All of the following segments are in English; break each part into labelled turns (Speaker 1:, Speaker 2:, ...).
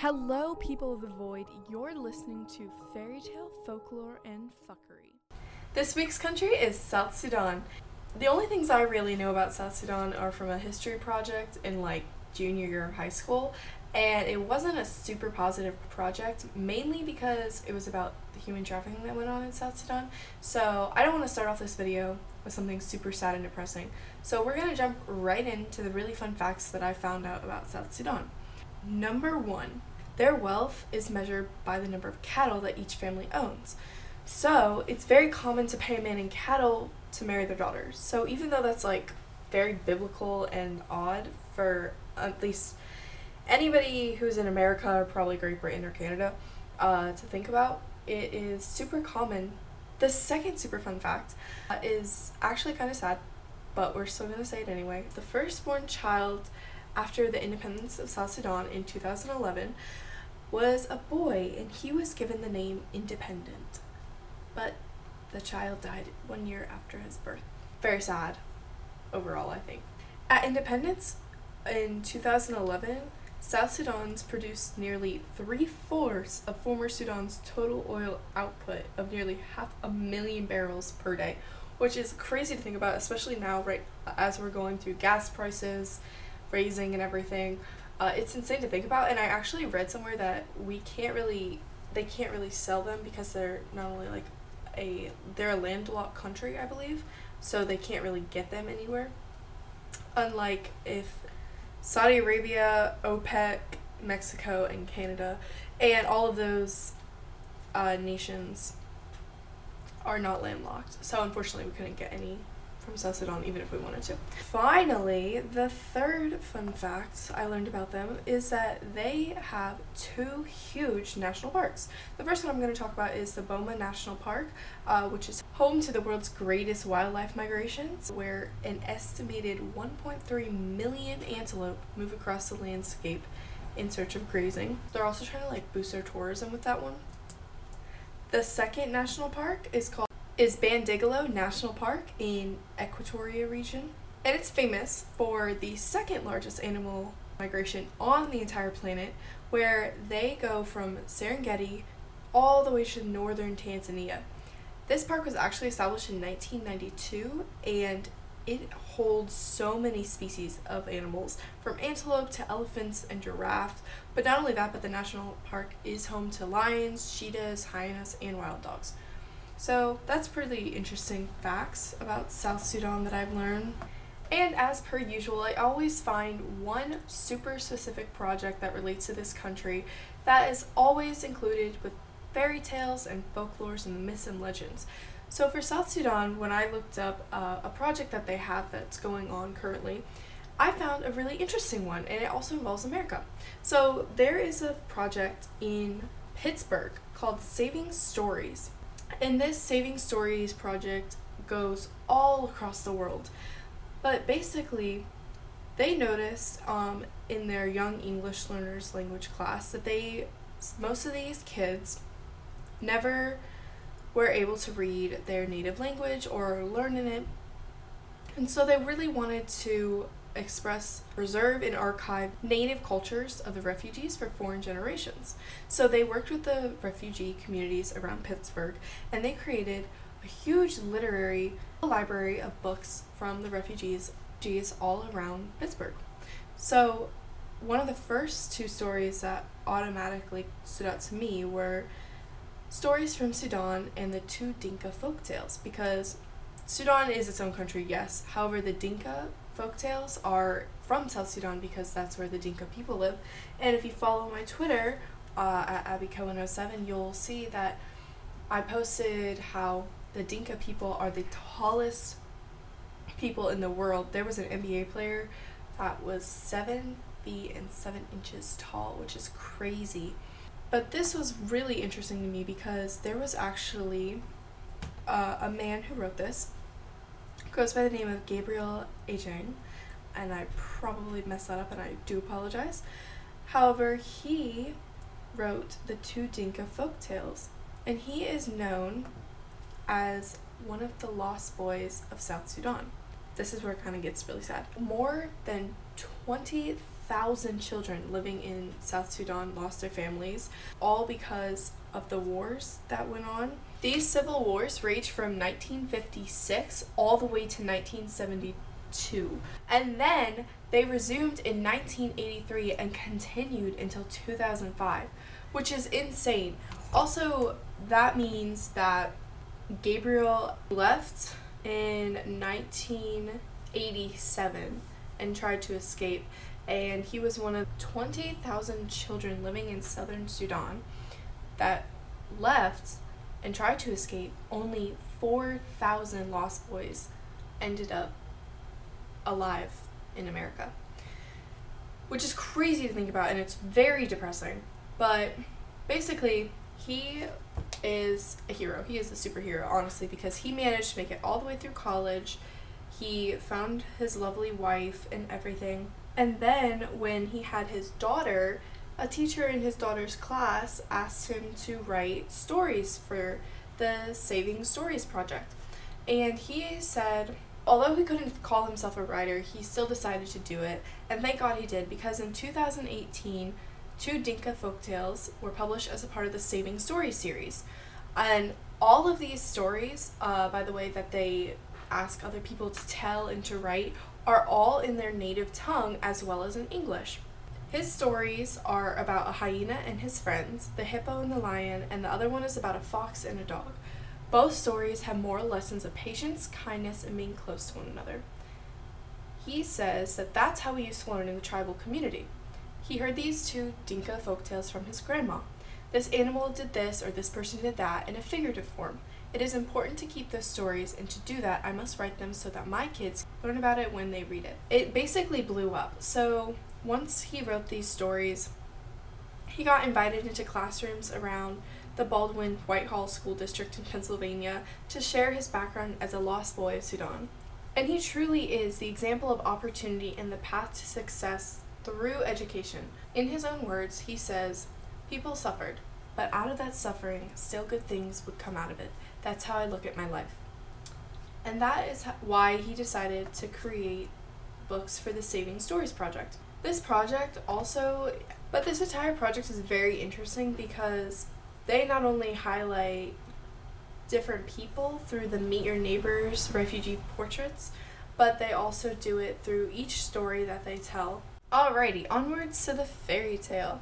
Speaker 1: Hello, people of the void. You're listening to Fairy Tale Folklore and Fuckery.
Speaker 2: This week's country is South Sudan. The only things I really know about South Sudan are from a history project in like junior year of high school, and it wasn't a super positive project, mainly because it was about the human trafficking that went on in South Sudan. So I don't want to start off this video with something super sad and depressing. So we're gonna jump right into the really fun facts that I found out about South Sudan. Number one, their wealth is measured by the number of cattle that each family owns. So it's very common to pay a man in cattle to marry their daughters. So even though that's like very biblical and odd for at least anybody who's in America or probably Great Britain or Canada uh, to think about, it is super common. The second super fun fact uh, is actually kind of sad, but we're still to say it anyway. The firstborn child after the independence of South Sudan in 2011 was a boy, and he was given the name Independent. But the child died one year after his birth. Very sad, overall, I think. At independence in 2011, South Sudan's produced nearly three fourths of former Sudan's total oil output of nearly half a million barrels per day, which is crazy to think about, especially now, right as we're going through gas prices raising and everything. Uh, it's insane to think about, and I actually read somewhere that we can't really, they can't really sell them because they're not only like a, they're a landlocked country, I believe, so they can't really get them anywhere. Unlike if Saudi Arabia, OPEC, Mexico, and Canada, and all of those uh, nations are not landlocked. So unfortunately, we couldn't get any from Sudan even if we wanted to. Finally, the third fun fact I learned about them is that they have two huge national parks. The first one I'm going to talk about is the Boma National Park, uh, which is home to the world's greatest wildlife migrations, where an estimated 1.3 million antelope move across the landscape in search of grazing. They're also trying to like boost their tourism with that one. The second national park is called is Bandingilo National Park in Equatoria region. And it's famous for the second largest animal migration on the entire planet, where they go from Serengeti all the way to northern Tanzania. This park was actually established in 1992 and it holds so many species of animals, from antelope to elephants and giraffes. But not only that, but the national park is home to lions, cheetahs, hyenas, and wild dogs. So that's pretty interesting facts about South Sudan that I've learned. And as per usual, I always find one super specific project that relates to this country that is always included with fairy tales and folklores and myths and legends. So for South Sudan, when I looked up uh, a project that they have that's going on currently, I found a really interesting one, and it also involves America. So there is a project in Pittsburgh called Saving Stories. And this Saving Stories project goes all across the world. But basically, they noticed um, in their young English learners language class that they, most of these kids, never were able to read their native language or learn in it. And so they really wanted to express, preserve, and archive native cultures of the refugees for foreign generations. So they worked with the refugee communities around Pittsburgh and they created a huge literary library of books from the refugees all around Pittsburgh. So one of the first two stories that automatically stood out to me were stories from Sudan and the two Dinka folk tales because Sudan is its own country, yes. However, the Dinka folktales are from South Sudan because that's where the Dinka people live. And if you follow my Twitter uh, at Abi Cohen 07, you'll see that I posted how the Dinka people are the tallest people in the world. There was an NBA player that was seven feet and seven inches tall, which is crazy. But this was really interesting to me because there was actually uh, a man who wrote this goes by the name of Gabriel Ajang, and I probably messed that up and I do apologize. However, he wrote the two Dinka folk tales, and he is known as one of the lost boys of South Sudan. This is where it kind of gets really sad. More than 4,000 children living in South Sudan lost their families, all because of the wars that went on. These civil wars raged from 1956 all the way to 1972. And then they resumed in 1983 and continued until 2005, which is insane. Also, that means that Gabriel left in 1987 and tried to escape, and he was one of 20,000 children living in southern Sudan that left and tried to escape. Only 4,000 lost boys ended up alive in America, which is crazy to think about, and it's very depressing. But basically, he is a hero. He is a superhero, honestly, because he managed to make it all the way through college. He found his lovely wife and everything. And then, when he had his daughter, a teacher in his daughter's class asked him to write stories for the Saving Stories project. And he said, although he couldn't call himself a writer, he still decided to do it. And thank God he did, because in 2018, two Dinka folktales were published as a part of the Saving Stories series. And all of these stories, uh, by the way, that they ask other people to tell and to write, are all in their native tongue as well as in English. His stories are about a hyena and his friends, the hippo and the lion, and the other one is about a fox and a dog. Both stories have moral lessons of patience, kindness, and being close to one another. He says that that's how we used to learn in the tribal community. He heard these two Dinka folktales from his grandma. This animal did this or this person did that in a figurative form. It is important to keep those stories, and to do that, I must write them so that my kids learn about it when they read it. It basically blew up. So, once he wrote these stories, he got invited into classrooms around the Baldwin Whitehall School District in Pennsylvania to share his background as a lost boy of Sudan. And he truly is the example of opportunity and the path to success through education. In his own words, he says, People suffered, but out of that suffering, still good things would come out of it. That's how I look at my life. And that is why he decided to create books for the Saving Stories Project. This project also, but this entire project is very interesting because they not only highlight different people through the Meet Your Neighbors refugee portraits, but they also do it through each story that they tell. Alrighty, onwards to the fairy tale.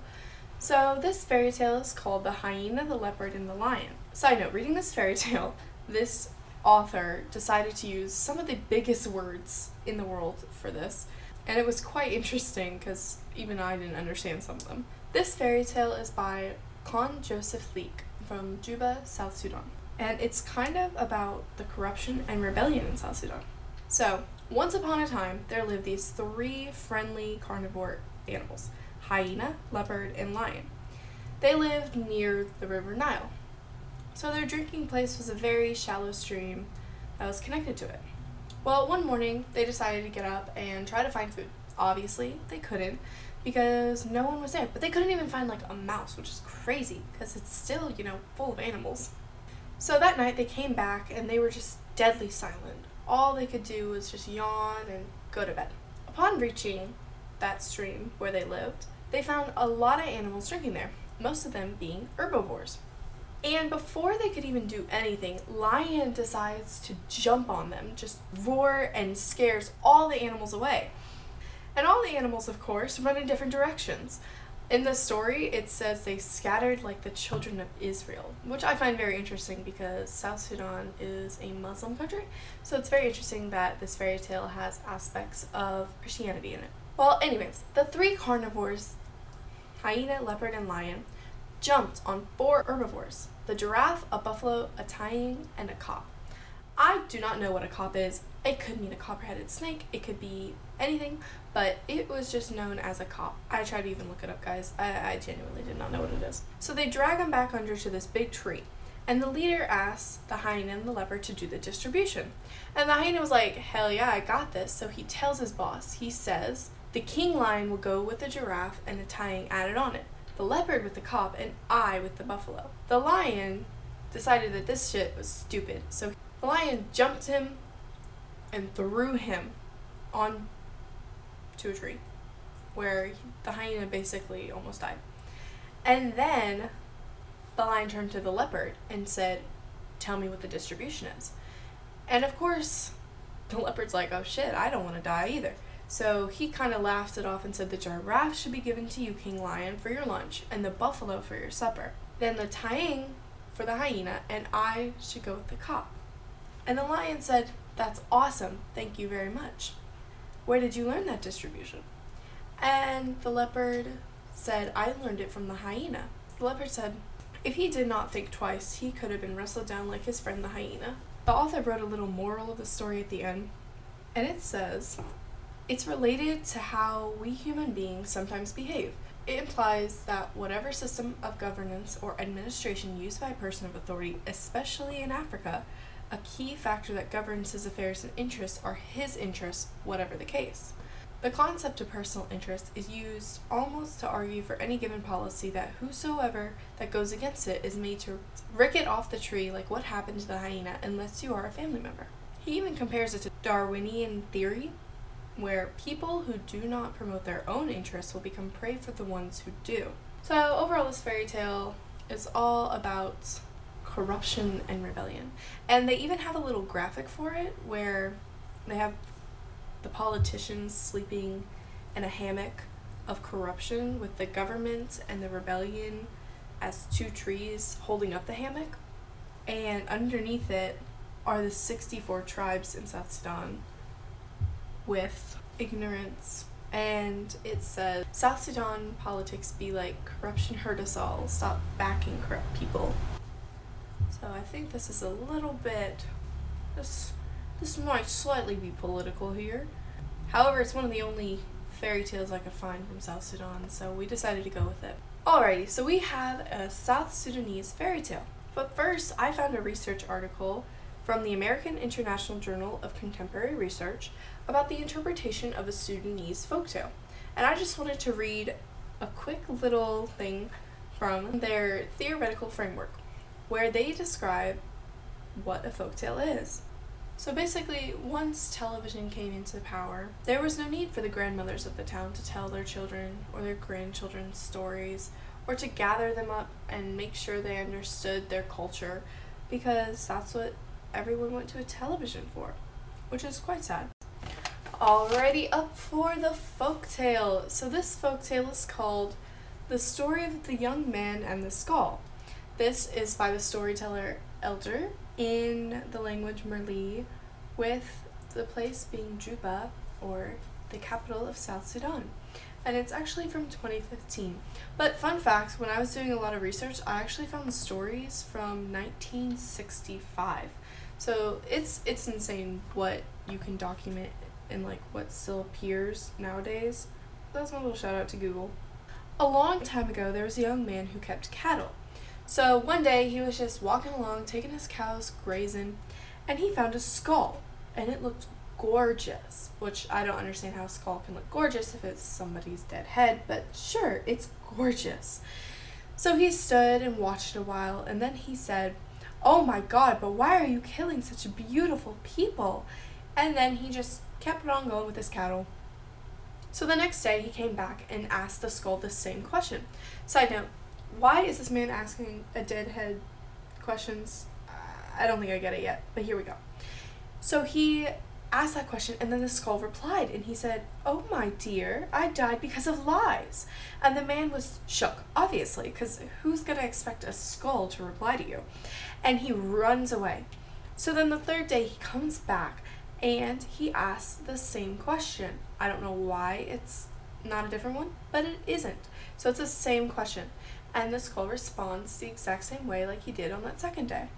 Speaker 2: So, this fairy tale is called The Hyena, the Leopard, and the Lion. Side note reading this fairy tale, this author decided to use some of the biggest words in the world for this, and it was quite interesting because even I didn't understand some of them. This fairy tale is by Claude Joseph Leek from Juba, South Sudan, and it's kind of about the corruption and rebellion in South Sudan. So, once upon a time, there lived these three friendly carnivore animals hyena, leopard, and lion. They lived near the River Nile. So their drinking place was a very shallow stream that was connected to it. Well, one morning, they decided to get up and try to find food. Obviously, they couldn't because no one was there. But they couldn't even find like a mouse, which is crazy because it's still, you know, full of animals. So that night, they came back and they were just deadly silent all they could do was just yawn and go to bed. Upon reaching that stream where they lived, they found a lot of animals drinking there, most of them being herbivores. And before they could even do anything, Lion decides to jump on them, just roar and scares all the animals away. And all the animals, of course, run in different directions. In the story, it says they scattered like the children of Israel, which I find very interesting because South Sudan is a Muslim country. So it's very interesting that this fairy tale has aspects of Christianity in it. Well, anyways, the three carnivores hyena, leopard, and lion jumped on four herbivores the giraffe, a buffalo, a tiang, and a cop. I do not know what a cop is. It could mean a copper-headed snake. It could be anything, but it was just known as a cop. I tried to even look it up, guys. I, I genuinely did not know what it is. So they drag him back under to this big tree, and the leader asks the hyena and the leopard to do the distribution. And the hyena was like, hell yeah, I got this. So he tells his boss, he says, the king lion will go with the giraffe and the tiang added on it, the leopard with the cop, and I with the buffalo. The lion decided that this shit was stupid, so the lion jumped him and threw him on to a tree. where the hyena basically almost died. And then the lion turned to the leopard and said, Tell me what the distribution is. And of course, the leopard's like, Oh shit, I don't want to die either. So he kind of laughed it off and said the giraffe should be given to you, King Lion, for your lunch, and the buffalo for your supper. Then the tiang for the hyena, and I should go with the cop. And the lion said, That's awesome, thank you very much. Where did you learn that distribution? And the leopard said, I learned it from the hyena. The leopard said, if he did not think twice, he could have been wrestled down like his friend the hyena. The author wrote a little moral of the story at the end, and it says, It's related to how we human beings sometimes behave. It implies that whatever system of governance or administration used by a person of authority, especially in Africa, a key factor that governs his affairs and interests are his interests, whatever the case. The concept of personal interest is used almost to argue for any given policy that whosoever that goes against it is made to rick it off the tree like what happened to the hyena unless you are a family member. He even compares it to Darwinian theory, where people who do not promote their own interests will become prey for the ones who do. So, overall, this fairy tale is all about corruption and rebellion. And they even have a little graphic for it where they have the politicians sleeping in a hammock of corruption with the government and the rebellion as two trees holding up the hammock. And underneath it are the 64 tribes in South Sudan with ignorance. And it says South Sudan politics be like corruption hurt us all. Stop backing corrupt people. So I think this is a little bit. This this might slightly be political here. However, it's one of the only fairy tales I could find from South Sudan, so we decided to go with it. Alrighty, so we have a South Sudanese fairy tale. But first, I found a research article from the American International Journal of Contemporary Research about the interpretation of a Sudanese folktale. And I just wanted to read a quick little thing from their theoretical framework, where they describe what a folktale is. So basically, once television came into power, there was no need for the grandmothers of the town to tell their children or their grandchildren stories or to gather them up and make sure they understood their culture because that's what everyone went to a television for, which is quite sad. Alrighty, up for the folk tale. So this folk tale is called The Story of the Young Man and the Skull. This is by the storyteller Elder in the language Merli, with the place being Juba, or the capital of South Sudan. And it's actually from 2015. But fun fact, when I was doing a lot of research, I actually found stories from 1965. So it's it's insane what you can document and like what still appears nowadays. That's my little shout out to Google. A long time ago, there was a young man who kept cattle. So one day he was just walking along, taking his cows grazing, and he found a skull, and it looked gorgeous. Which I don't understand how a skull can look gorgeous if it's somebody's dead head, but sure, it's gorgeous. So he stood and watched a while, and then he said, Oh my god, but why are you killing such beautiful people? And then he just kept on going with his cattle. So the next day he came back and asked the skull the same question. Side note, why is this man asking a deadhead questions? I don't think I get it yet, but here we go. So he asked that question, and then the skull replied, and he said, Oh, my dear, I died because of lies. And the man was shook, obviously, because who's going to expect a skull to reply to you? And he runs away. So then the third day, he comes back and he asks the same question. I don't know why it's not a different one, but it isn't. So it's the same question and the skull responds the exact same way like he did on that second day.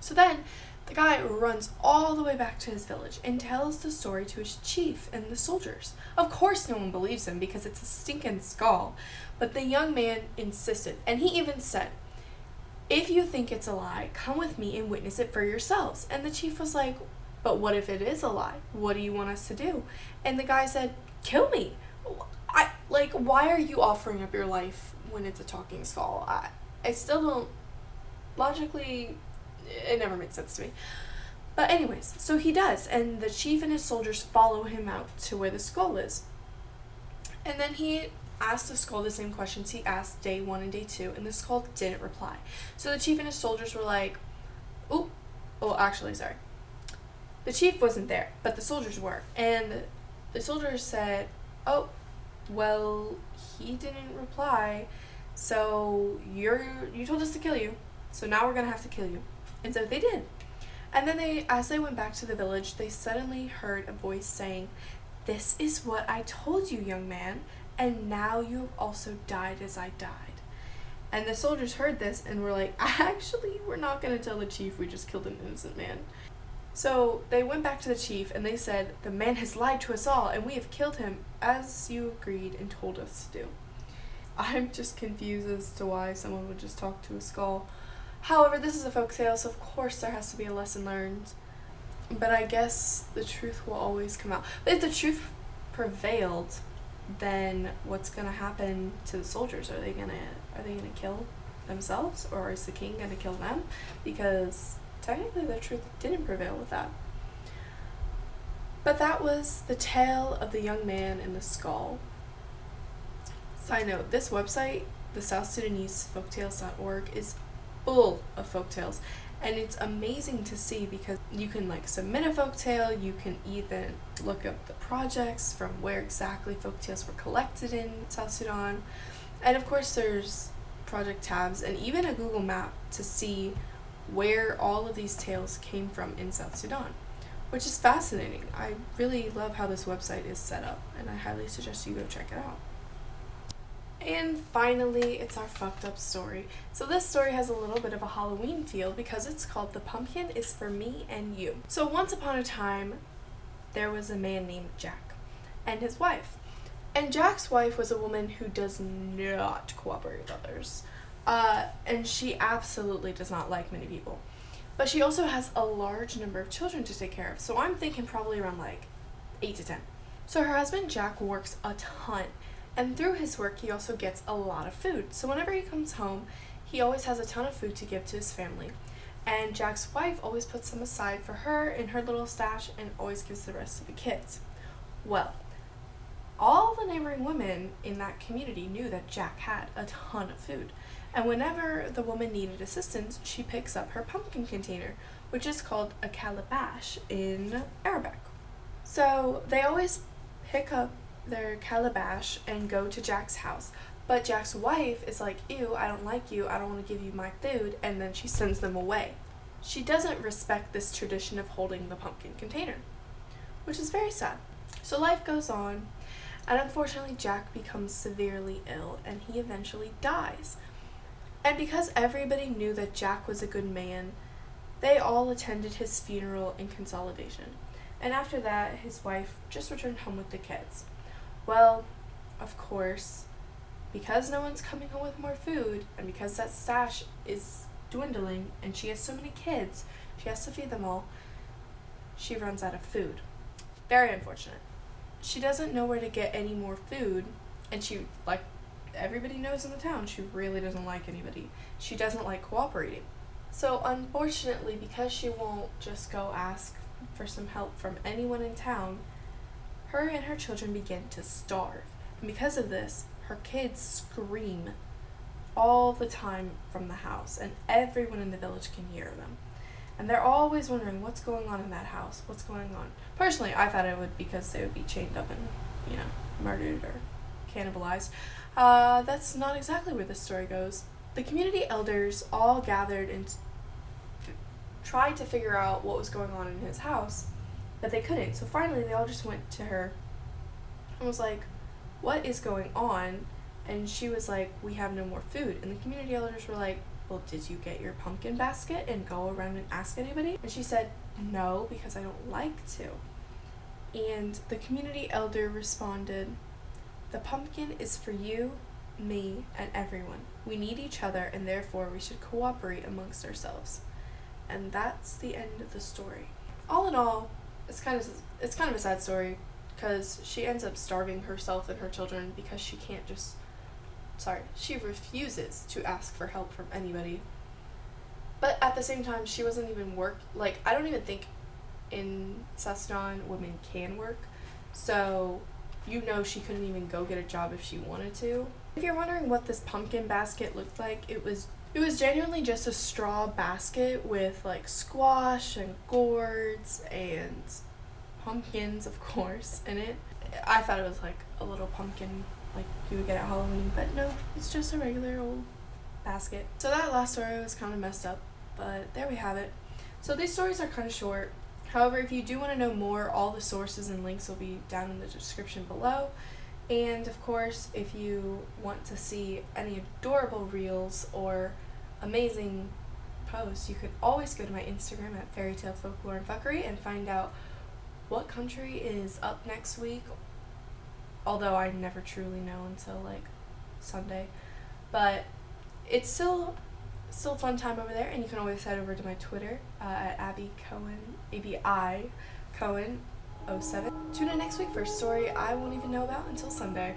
Speaker 2: So then the guy runs all the way back to his village and tells the story to his chief and the soldiers. Of course, no one believes him because it's a stinking skull, but the young man insisted, and he even said, If you think it's a lie, come with me and witness it for yourselves. And the chief was like, But what if it is a lie? What do you want us to do? And the guy said, Kill me. I like why are you offering up your life when it's a talking skull. I, I still don't logically it never makes sense to me. But anyways, so he does, and the chief and his soldiers follow him out to where the skull is. And then he asked the skull the same questions he asked day one and day two, and the skull didn't reply. So the chief and his soldiers were like, "Oop, oh, actually, sorry." The chief wasn't there, but the soldiers were, and the soldiers said, "Oh, well, he didn't reply, so you're you told us to kill you, so now we're gonna have to kill you." And so they did. And then they, as they went back to the village, they suddenly heard a voice saying, "This is what I told you, young man." and now you have also died as I died. And the soldiers heard this and were like, actually, we're not going to tell the chief we just killed an innocent man. So they went back to the chief and they said, The man has lied to us all and we have killed him as you agreed and told us to do. I'm just confused as to why someone would just talk to a skull. However, this is a folk tale, so of course there has to be a lesson learned. But I guess the truth will always come out. But if the truth prevailed, then what's gonna happen to the soldiers? Are they gonna are they gonna kill themselves, or is the king gonna kill them? Because technically, the truth didn't prevail with that. But that was the tale of the young man in the skull. Side note: This website, the South Sudanese folktales.org, is full of folktales. And it's amazing to see because you can like submit a folktale you can even look up the projects from where exactly folktales were collected in south sudan. And of course there's project tabs and even a google map to see where all of these tales came from in south sudan which is fascinating. I really love how this website is set up and i highly suggest you go check it out and finally, it's our fucked up story. So, this story has a little bit of a Halloween feel because it's called The Pumpkin is for Me and You. So, once upon a time, there was a man named Jack and his wife. And Jack's wife was a woman who does not cooperate with others. Uh, and she absolutely does not like many people. But she also has a large number of children to take care of. So, I'm thinking probably around like 8 to 10. So, her husband Jack works a ton and through his work, he also gets a lot of food. So whenever he comes home, he always has a ton of food to give to his family. And Jack's wife always puts some aside for her in her little stash and always gives the rest to the kids. Well, all the neighboring women in that community knew that Jack had a ton of food. And whenever the woman needed assistance, she picks up her pumpkin container, which is called a calabash in Arabic. So they always pick up their calabash and go to Jack's house. But Jack's wife is like, Ew, I don't like you, I don't want to give you my food, and then she sends them away. She doesn't respect this tradition of holding the pumpkin container, which is very sad. So life goes on, and unfortunately, Jack becomes severely ill and he eventually dies. And because everybody knew that Jack was a good man, they all attended his funeral in consolidation. And after that, his wife just returned home with the kids. Well, of course, because no one's coming home with more food, and because that stash is dwindling, and she has so many kids, she has to feed them all, she runs out of food. Very unfortunate. She doesn't know where to get any more food, and she, like everybody knows in the town, she really doesn't like anybody. She doesn't like cooperating. So, unfortunately, because she won't just go ask for some help from anyone in town, her and her children begin to starve. And because of this, her kids scream all the time from the house, and everyone in the village can hear them. And they're always wondering what's going on in that house, what's going on. Personally, I thought it would because they would be chained up and, you know, murdered or cannibalized. Uh, that's not exactly where this story goes. The community elders all gathered and f- tried to figure out what was going on in his house, but they couldn't. So finally, they all just went to her and was like, What is going on? And she was like, We have no more food. And the community elders were like, Well, did you get your pumpkin basket and go around and ask anybody? And she said, No, because I don't like to. And the community elder responded, The pumpkin is for you, me, and everyone. We need each other, and therefore we should cooperate amongst ourselves. And that's the end of the story. All in all, it's kind of it's kind of a sad story because she ends up starving herself and her children because she can't just sorry she refuses to ask for help from anybody but at the same time she wasn't even work like i don't even think in south women can work so you know she couldn't even go get a job if she wanted to. If you're wondering what this pumpkin basket looked like, it was it was genuinely just a straw basket with like squash and gourds and pumpkins, of course, in it. I thought it was like a little pumpkin like you would get at Halloween, but no, it's just a regular old basket. So that last story was kind of messed up, but there we have it. So these stories are kind of short. However, if you do want to know more, all the sources and links will be down in the description below. And of course, if you want to see any adorable reels or amazing posts, you could always go to my Instagram at fairytale folklore and fuckery and find out what country is up next week. Although I never truly know until like Sunday, but it's still still fun time over there, and you can always head over to my Twitter uh, at Abi Cohen, A B I Cohen 07. Tune in next week for a story I won't even know about until Sunday.